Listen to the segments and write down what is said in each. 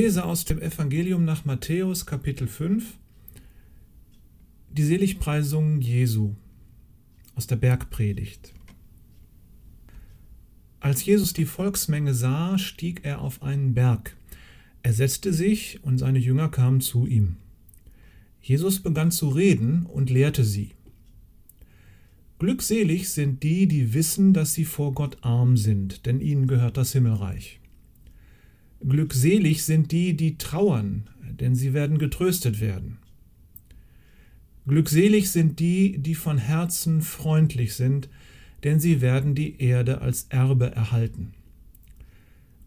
Lese aus dem Evangelium nach Matthäus Kapitel 5 die Seligpreisung Jesu aus der Bergpredigt. Als Jesus die Volksmenge sah, stieg er auf einen Berg. Er setzte sich und seine Jünger kamen zu ihm. Jesus begann zu reden und lehrte sie. Glückselig sind die, die wissen, dass sie vor Gott arm sind, denn ihnen gehört das Himmelreich. Glückselig sind die, die trauern, denn sie werden getröstet werden. Glückselig sind die, die von Herzen freundlich sind, denn sie werden die Erde als Erbe erhalten.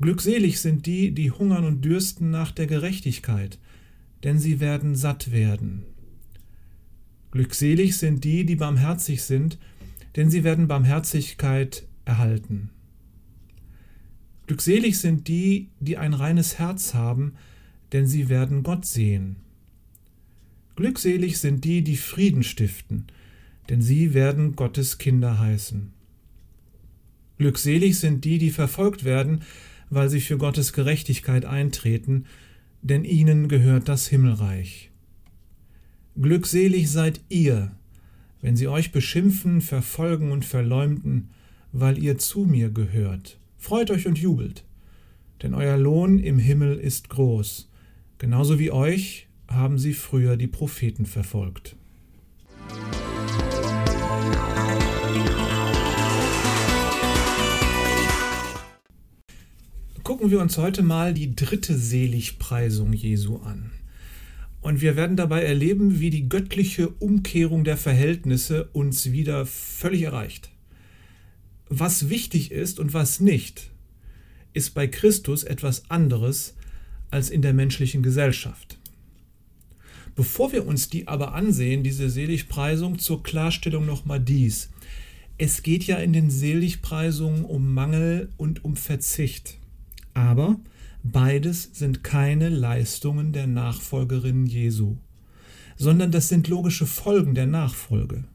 Glückselig sind die, die hungern und dürsten nach der Gerechtigkeit, denn sie werden satt werden. Glückselig sind die, die barmherzig sind, denn sie werden Barmherzigkeit erhalten. Glückselig sind die, die ein reines Herz haben, denn sie werden Gott sehen. Glückselig sind die, die Frieden stiften, denn sie werden Gottes Kinder heißen. Glückselig sind die, die verfolgt werden, weil sie für Gottes Gerechtigkeit eintreten, denn ihnen gehört das Himmelreich. Glückselig seid ihr, wenn sie euch beschimpfen, verfolgen und verleumden, weil ihr zu mir gehört. Freut euch und jubelt, denn euer Lohn im Himmel ist groß, genauso wie euch haben sie früher die Propheten verfolgt. Gucken wir uns heute mal die dritte Seligpreisung Jesu an. Und wir werden dabei erleben, wie die göttliche Umkehrung der Verhältnisse uns wieder völlig erreicht. Was wichtig ist und was nicht, ist bei Christus etwas anderes als in der menschlichen Gesellschaft. Bevor wir uns die aber ansehen, diese Seligpreisung, zur Klarstellung nochmal dies. Es geht ja in den Seligpreisungen um Mangel und um Verzicht. Aber beides sind keine Leistungen der Nachfolgerinnen Jesu, sondern das sind logische Folgen der Nachfolge.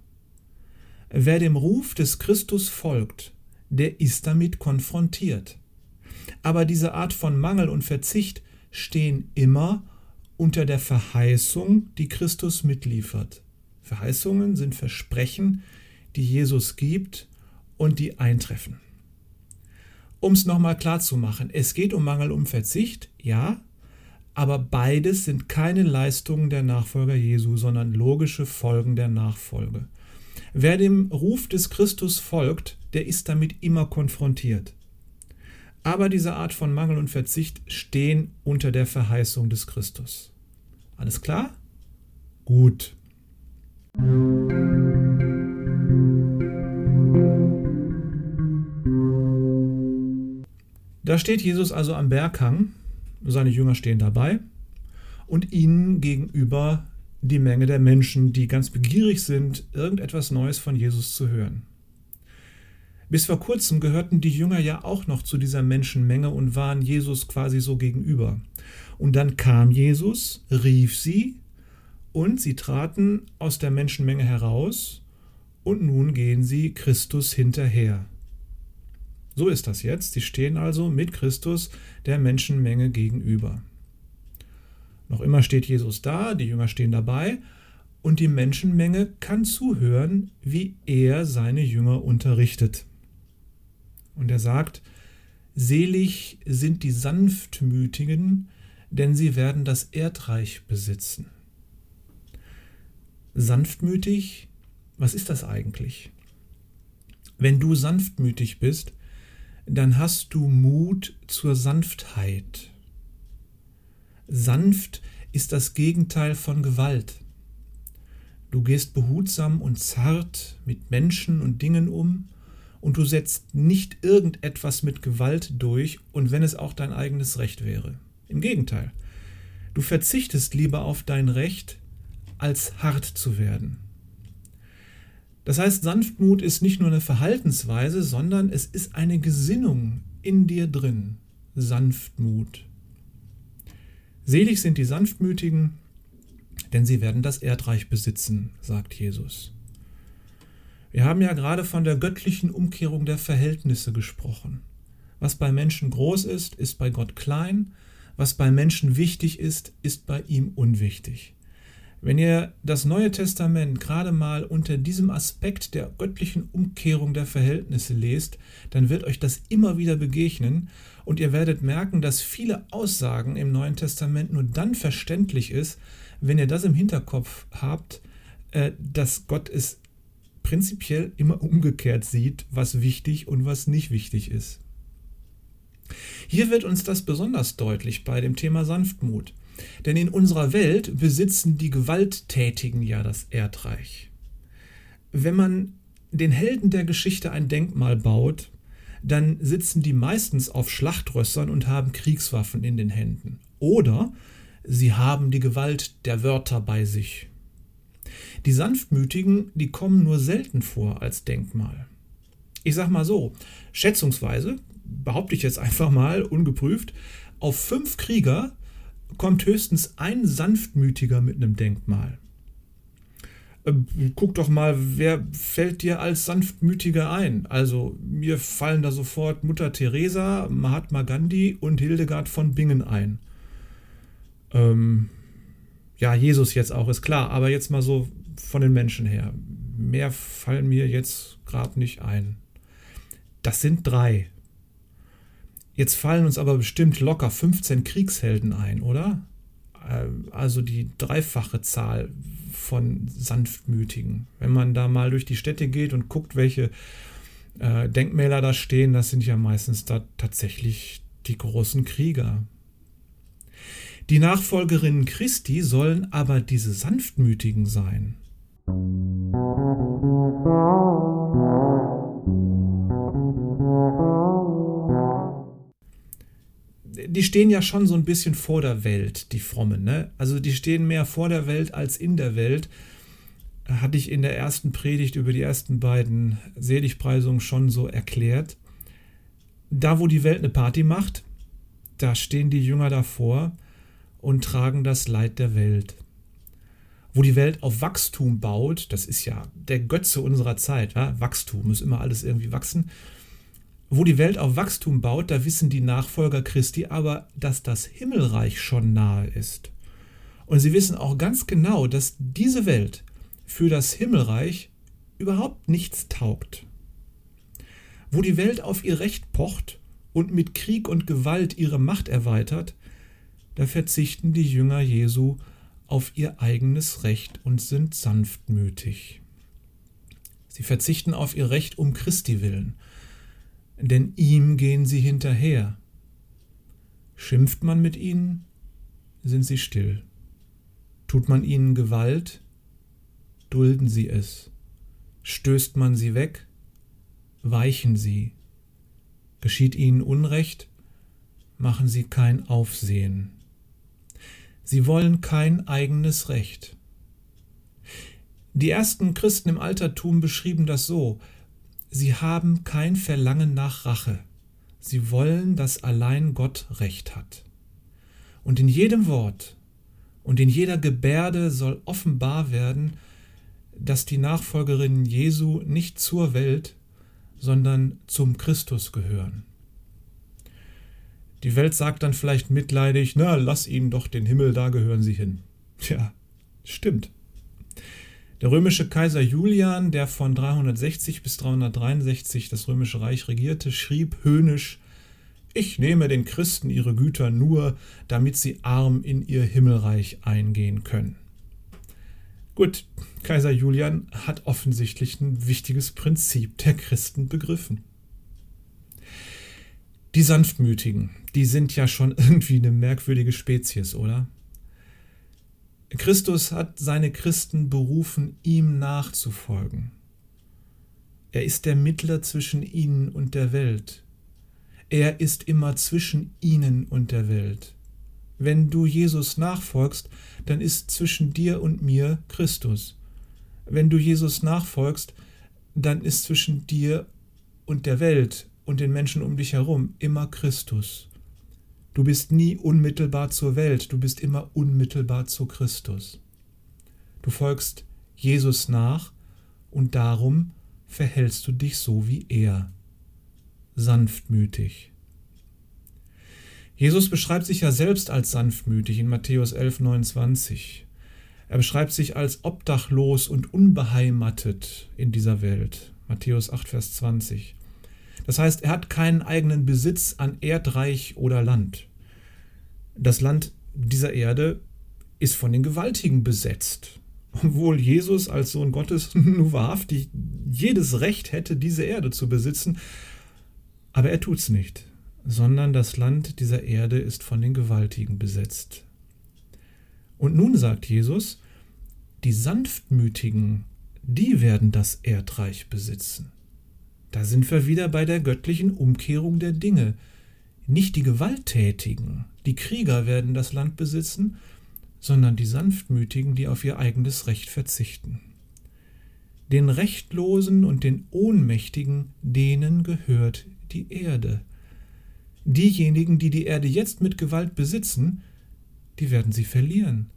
Wer dem Ruf des Christus folgt, der ist damit konfrontiert. Aber diese Art von Mangel und Verzicht stehen immer unter der Verheißung, die Christus mitliefert. Verheißungen sind Versprechen, die Jesus gibt und die eintreffen. Um es nochmal klar zu machen, es geht um Mangel um Verzicht, ja, aber beides sind keine Leistungen der Nachfolger Jesu, sondern logische Folgen der Nachfolge. Wer dem Ruf des Christus folgt, der ist damit immer konfrontiert. Aber diese Art von Mangel und Verzicht stehen unter der Verheißung des Christus. Alles klar? Gut. Da steht Jesus also am Berghang, seine Jünger stehen dabei und ihnen gegenüber die Menge der Menschen, die ganz begierig sind, irgendetwas Neues von Jesus zu hören. Bis vor kurzem gehörten die Jünger ja auch noch zu dieser Menschenmenge und waren Jesus quasi so gegenüber. Und dann kam Jesus, rief sie, und sie traten aus der Menschenmenge heraus, und nun gehen sie Christus hinterher. So ist das jetzt. Sie stehen also mit Christus der Menschenmenge gegenüber. Noch immer steht Jesus da, die Jünger stehen dabei, und die Menschenmenge kann zuhören, wie er seine Jünger unterrichtet. Und er sagt, Selig sind die Sanftmütigen, denn sie werden das Erdreich besitzen. Sanftmütig, was ist das eigentlich? Wenn du sanftmütig bist, dann hast du Mut zur Sanftheit. Sanft ist das Gegenteil von Gewalt. Du gehst behutsam und zart mit Menschen und Dingen um und du setzt nicht irgendetwas mit Gewalt durch und wenn es auch dein eigenes Recht wäre. Im Gegenteil, du verzichtest lieber auf dein Recht, als hart zu werden. Das heißt, Sanftmut ist nicht nur eine Verhaltensweise, sondern es ist eine Gesinnung in dir drin. Sanftmut. Selig sind die Sanftmütigen, denn sie werden das Erdreich besitzen, sagt Jesus. Wir haben ja gerade von der göttlichen Umkehrung der Verhältnisse gesprochen. Was bei Menschen groß ist, ist bei Gott klein. Was bei Menschen wichtig ist, ist bei ihm unwichtig. Wenn ihr das Neue Testament gerade mal unter diesem Aspekt der göttlichen Umkehrung der Verhältnisse lest, dann wird euch das immer wieder begegnen und ihr werdet merken, dass viele Aussagen im Neuen Testament nur dann verständlich ist, wenn ihr das im Hinterkopf habt, äh, dass Gott es prinzipiell immer umgekehrt sieht, was wichtig und was nicht wichtig ist. Hier wird uns das besonders deutlich bei dem Thema Sanftmut. Denn in unserer Welt besitzen die Gewalttätigen ja das Erdreich. Wenn man den Helden der Geschichte ein Denkmal baut, dann sitzen die meistens auf Schlachtrössern und haben Kriegswaffen in den Händen. Oder sie haben die Gewalt der Wörter bei sich. Die Sanftmütigen, die kommen nur selten vor als Denkmal. Ich sag mal so, schätzungsweise, behaupte ich jetzt einfach mal ungeprüft, auf fünf Krieger kommt höchstens ein Sanftmütiger mit einem Denkmal. Ähm, guck doch mal, wer fällt dir als Sanftmütiger ein? Also mir fallen da sofort Mutter Teresa, Mahatma Gandhi und Hildegard von Bingen ein. Ähm, ja, Jesus jetzt auch, ist klar, aber jetzt mal so von den Menschen her. Mehr fallen mir jetzt gerade nicht ein. Das sind drei. Jetzt fallen uns aber bestimmt locker 15 Kriegshelden ein, oder? Äh, also die dreifache Zahl von Sanftmütigen. Wenn man da mal durch die Städte geht und guckt, welche äh, Denkmäler da stehen, das sind ja meistens da tatsächlich die großen Krieger. Die Nachfolgerinnen Christi sollen aber diese Sanftmütigen sein. Die stehen ja schon so ein bisschen vor der Welt, die Frommen. Ne? Also die stehen mehr vor der Welt als in der Welt. Hatte ich in der ersten Predigt über die ersten beiden Seligpreisungen schon so erklärt. Da, wo die Welt eine Party macht, da stehen die Jünger davor und tragen das Leid der Welt. Wo die Welt auf Wachstum baut, das ist ja der Götze unserer Zeit, ja? Wachstum, muss immer alles irgendwie wachsen wo die Welt auf Wachstum baut, da wissen die Nachfolger Christi aber, dass das Himmelreich schon nahe ist. Und sie wissen auch ganz genau, dass diese Welt für das Himmelreich überhaupt nichts taugt. Wo die Welt auf ihr Recht pocht und mit Krieg und Gewalt ihre Macht erweitert, da verzichten die Jünger Jesu auf ihr eigenes Recht und sind sanftmütig. Sie verzichten auf ihr Recht um Christi willen denn ihm gehen sie hinterher. Schimpft man mit ihnen, sind sie still. Tut man ihnen Gewalt, dulden sie es. Stößt man sie weg, weichen sie. Geschieht ihnen Unrecht, machen sie kein Aufsehen. Sie wollen kein eigenes Recht. Die ersten Christen im Altertum beschrieben das so, Sie haben kein Verlangen nach Rache. Sie wollen, dass allein Gott Recht hat. Und in jedem Wort und in jeder Gebärde soll offenbar werden, dass die Nachfolgerinnen Jesu nicht zur Welt, sondern zum Christus gehören. Die Welt sagt dann vielleicht mitleidig, na, lass ihnen doch den Himmel, da gehören sie hin. Tja, stimmt. Der römische Kaiser Julian, der von 360 bis 363 das römische Reich regierte, schrieb höhnisch Ich nehme den Christen ihre Güter nur, damit sie arm in ihr Himmelreich eingehen können. Gut, Kaiser Julian hat offensichtlich ein wichtiges Prinzip der Christen begriffen. Die Sanftmütigen, die sind ja schon irgendwie eine merkwürdige Spezies, oder? Christus hat seine Christen berufen, ihm nachzufolgen. Er ist der Mittler zwischen ihnen und der Welt. Er ist immer zwischen ihnen und der Welt. Wenn du Jesus nachfolgst, dann ist zwischen dir und mir Christus. Wenn du Jesus nachfolgst, dann ist zwischen dir und der Welt und den Menschen um dich herum immer Christus. Du bist nie unmittelbar zur Welt, du bist immer unmittelbar zu Christus. Du folgst Jesus nach und darum verhältst du dich so wie er, sanftmütig. Jesus beschreibt sich ja selbst als sanftmütig in Matthäus 11, 29. Er beschreibt sich als obdachlos und unbeheimatet in dieser Welt. Matthäus 8, Vers 20. Das heißt, er hat keinen eigenen Besitz an Erdreich oder Land. Das Land dieser Erde ist von den Gewaltigen besetzt. Obwohl Jesus als Sohn Gottes nur wahrhaftig jedes Recht hätte, diese Erde zu besitzen. Aber er tut's nicht, sondern das Land dieser Erde ist von den Gewaltigen besetzt. Und nun sagt Jesus, die Sanftmütigen, die werden das Erdreich besitzen. Da sind wir wieder bei der göttlichen Umkehrung der Dinge. Nicht die Gewalttätigen, die Krieger werden das Land besitzen, sondern die Sanftmütigen, die auf ihr eigenes Recht verzichten. Den Rechtlosen und den Ohnmächtigen, denen gehört die Erde. Diejenigen, die die Erde jetzt mit Gewalt besitzen, die werden sie verlieren.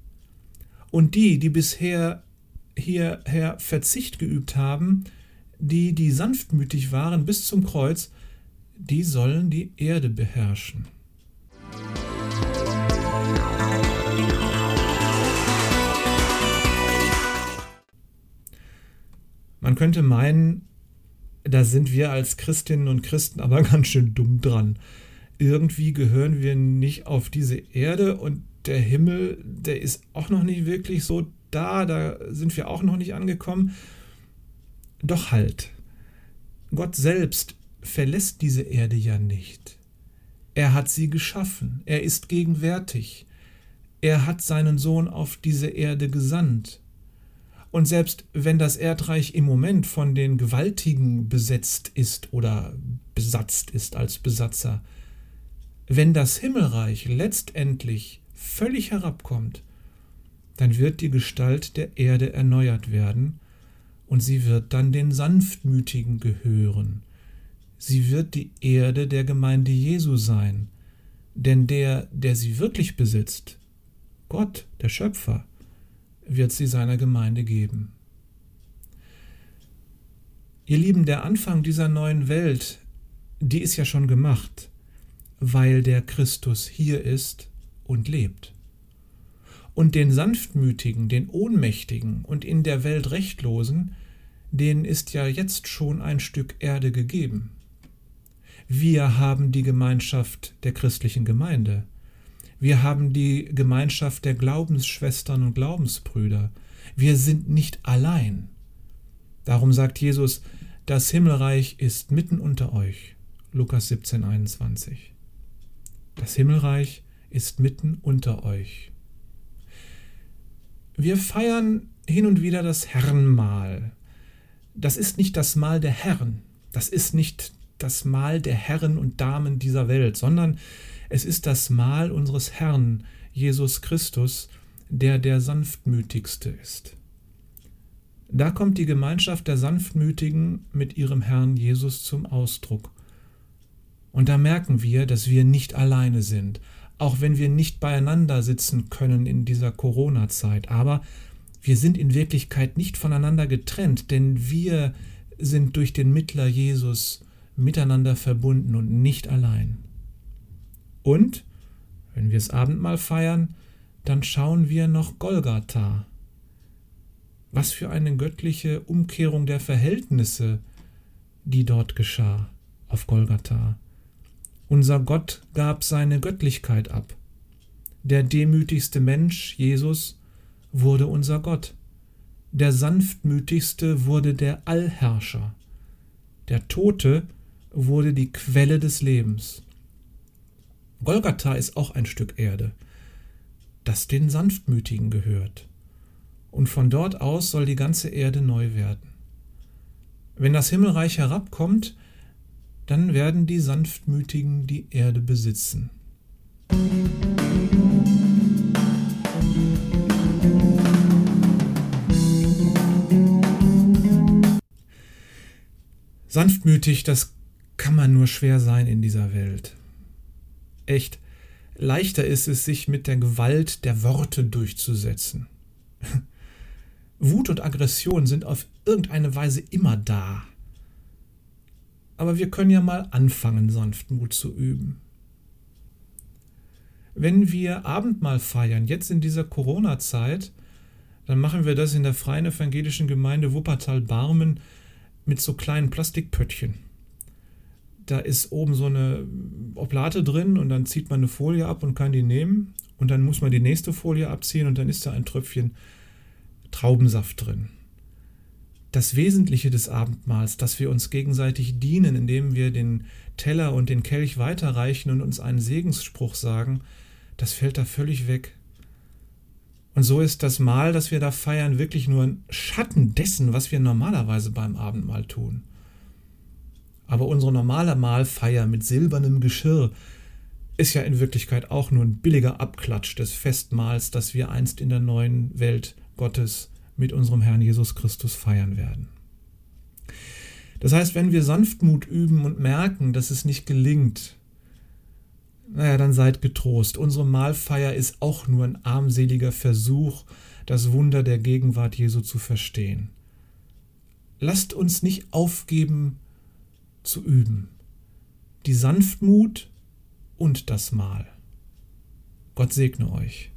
Und die, die bisher hierher Verzicht geübt haben, die, die sanftmütig waren bis zum Kreuz, die sollen die Erde beherrschen. Man könnte meinen, da sind wir als Christinnen und Christen aber ganz schön dumm dran. Irgendwie gehören wir nicht auf diese Erde und der Himmel, der ist auch noch nicht wirklich so da, da sind wir auch noch nicht angekommen. Doch halt, Gott selbst verlässt diese Erde ja nicht. Er hat sie geschaffen, er ist gegenwärtig, er hat seinen Sohn auf diese Erde gesandt. Und selbst wenn das Erdreich im Moment von den Gewaltigen besetzt ist oder besatzt ist als Besatzer, wenn das Himmelreich letztendlich völlig herabkommt, dann wird die Gestalt der Erde erneuert werden und sie wird dann den Sanftmütigen gehören. Sie wird die Erde der Gemeinde Jesu sein, denn der, der sie wirklich besitzt, Gott, der Schöpfer, wird sie seiner Gemeinde geben. Ihr Lieben, der Anfang dieser neuen Welt, die ist ja schon gemacht, weil der Christus hier ist und lebt und den Sanftmütigen, den Ohnmächtigen und in der Welt Rechtlosen, denen ist ja jetzt schon ein Stück Erde gegeben. Wir haben die Gemeinschaft der christlichen Gemeinde. Wir haben die Gemeinschaft der Glaubensschwestern und Glaubensbrüder. Wir sind nicht allein. Darum sagt Jesus, das Himmelreich ist mitten unter euch. Lukas 17, 21. Das Himmelreich ist mitten unter euch. Wir feiern hin und wieder das Herrenmahl. Das ist nicht das Mahl der Herren, das ist nicht das Mahl der Herren und Damen dieser Welt, sondern es ist das Mahl unseres Herrn, Jesus Christus, der der sanftmütigste ist. Da kommt die Gemeinschaft der Sanftmütigen mit ihrem Herrn Jesus zum Ausdruck. Und da merken wir, dass wir nicht alleine sind, auch wenn wir nicht beieinander sitzen können in dieser Corona-Zeit. Aber wir sind in Wirklichkeit nicht voneinander getrennt, denn wir sind durch den Mittler Jesus miteinander verbunden und nicht allein. Und, wenn wir das Abendmahl feiern, dann schauen wir noch Golgatha. Was für eine göttliche Umkehrung der Verhältnisse, die dort geschah auf Golgatha. Unser Gott gab seine Göttlichkeit ab. Der demütigste Mensch, Jesus, wurde unser Gott. Der sanftmütigste wurde der Allherrscher. Der Tote wurde die Quelle des Lebens. Golgatha ist auch ein Stück Erde, das den Sanftmütigen gehört. Und von dort aus soll die ganze Erde neu werden. Wenn das Himmelreich herabkommt, dann werden die Sanftmütigen die Erde besitzen. Sanftmütig, das kann man nur schwer sein in dieser Welt. Echt, leichter ist es, sich mit der Gewalt der Worte durchzusetzen. Wut und Aggression sind auf irgendeine Weise immer da. Aber wir können ja mal anfangen, Sanftmut zu üben. Wenn wir Abendmahl feiern, jetzt in dieser Corona-Zeit, dann machen wir das in der Freien Evangelischen Gemeinde Wuppertal-Barmen mit so kleinen Plastikpöttchen. Da ist oben so eine Oblate drin und dann zieht man eine Folie ab und kann die nehmen. Und dann muss man die nächste Folie abziehen und dann ist da ein Tröpfchen Traubensaft drin. Das Wesentliche des Abendmahls, dass wir uns gegenseitig dienen, indem wir den Teller und den Kelch weiterreichen und uns einen Segensspruch sagen, das fällt da völlig weg. Und so ist das Mahl, das wir da feiern, wirklich nur ein Schatten dessen, was wir normalerweise beim Abendmahl tun. Aber unsere normale Mahlfeier mit silbernem Geschirr ist ja in Wirklichkeit auch nur ein billiger Abklatsch des Festmahls, das wir einst in der neuen Welt Gottes mit unserem Herrn Jesus Christus feiern werden. Das heißt, wenn wir Sanftmut üben und merken, dass es nicht gelingt, naja, dann seid getrost. Unsere Mahlfeier ist auch nur ein armseliger Versuch, das Wunder der Gegenwart Jesu zu verstehen. Lasst uns nicht aufgeben zu üben. Die Sanftmut und das Mahl. Gott segne euch.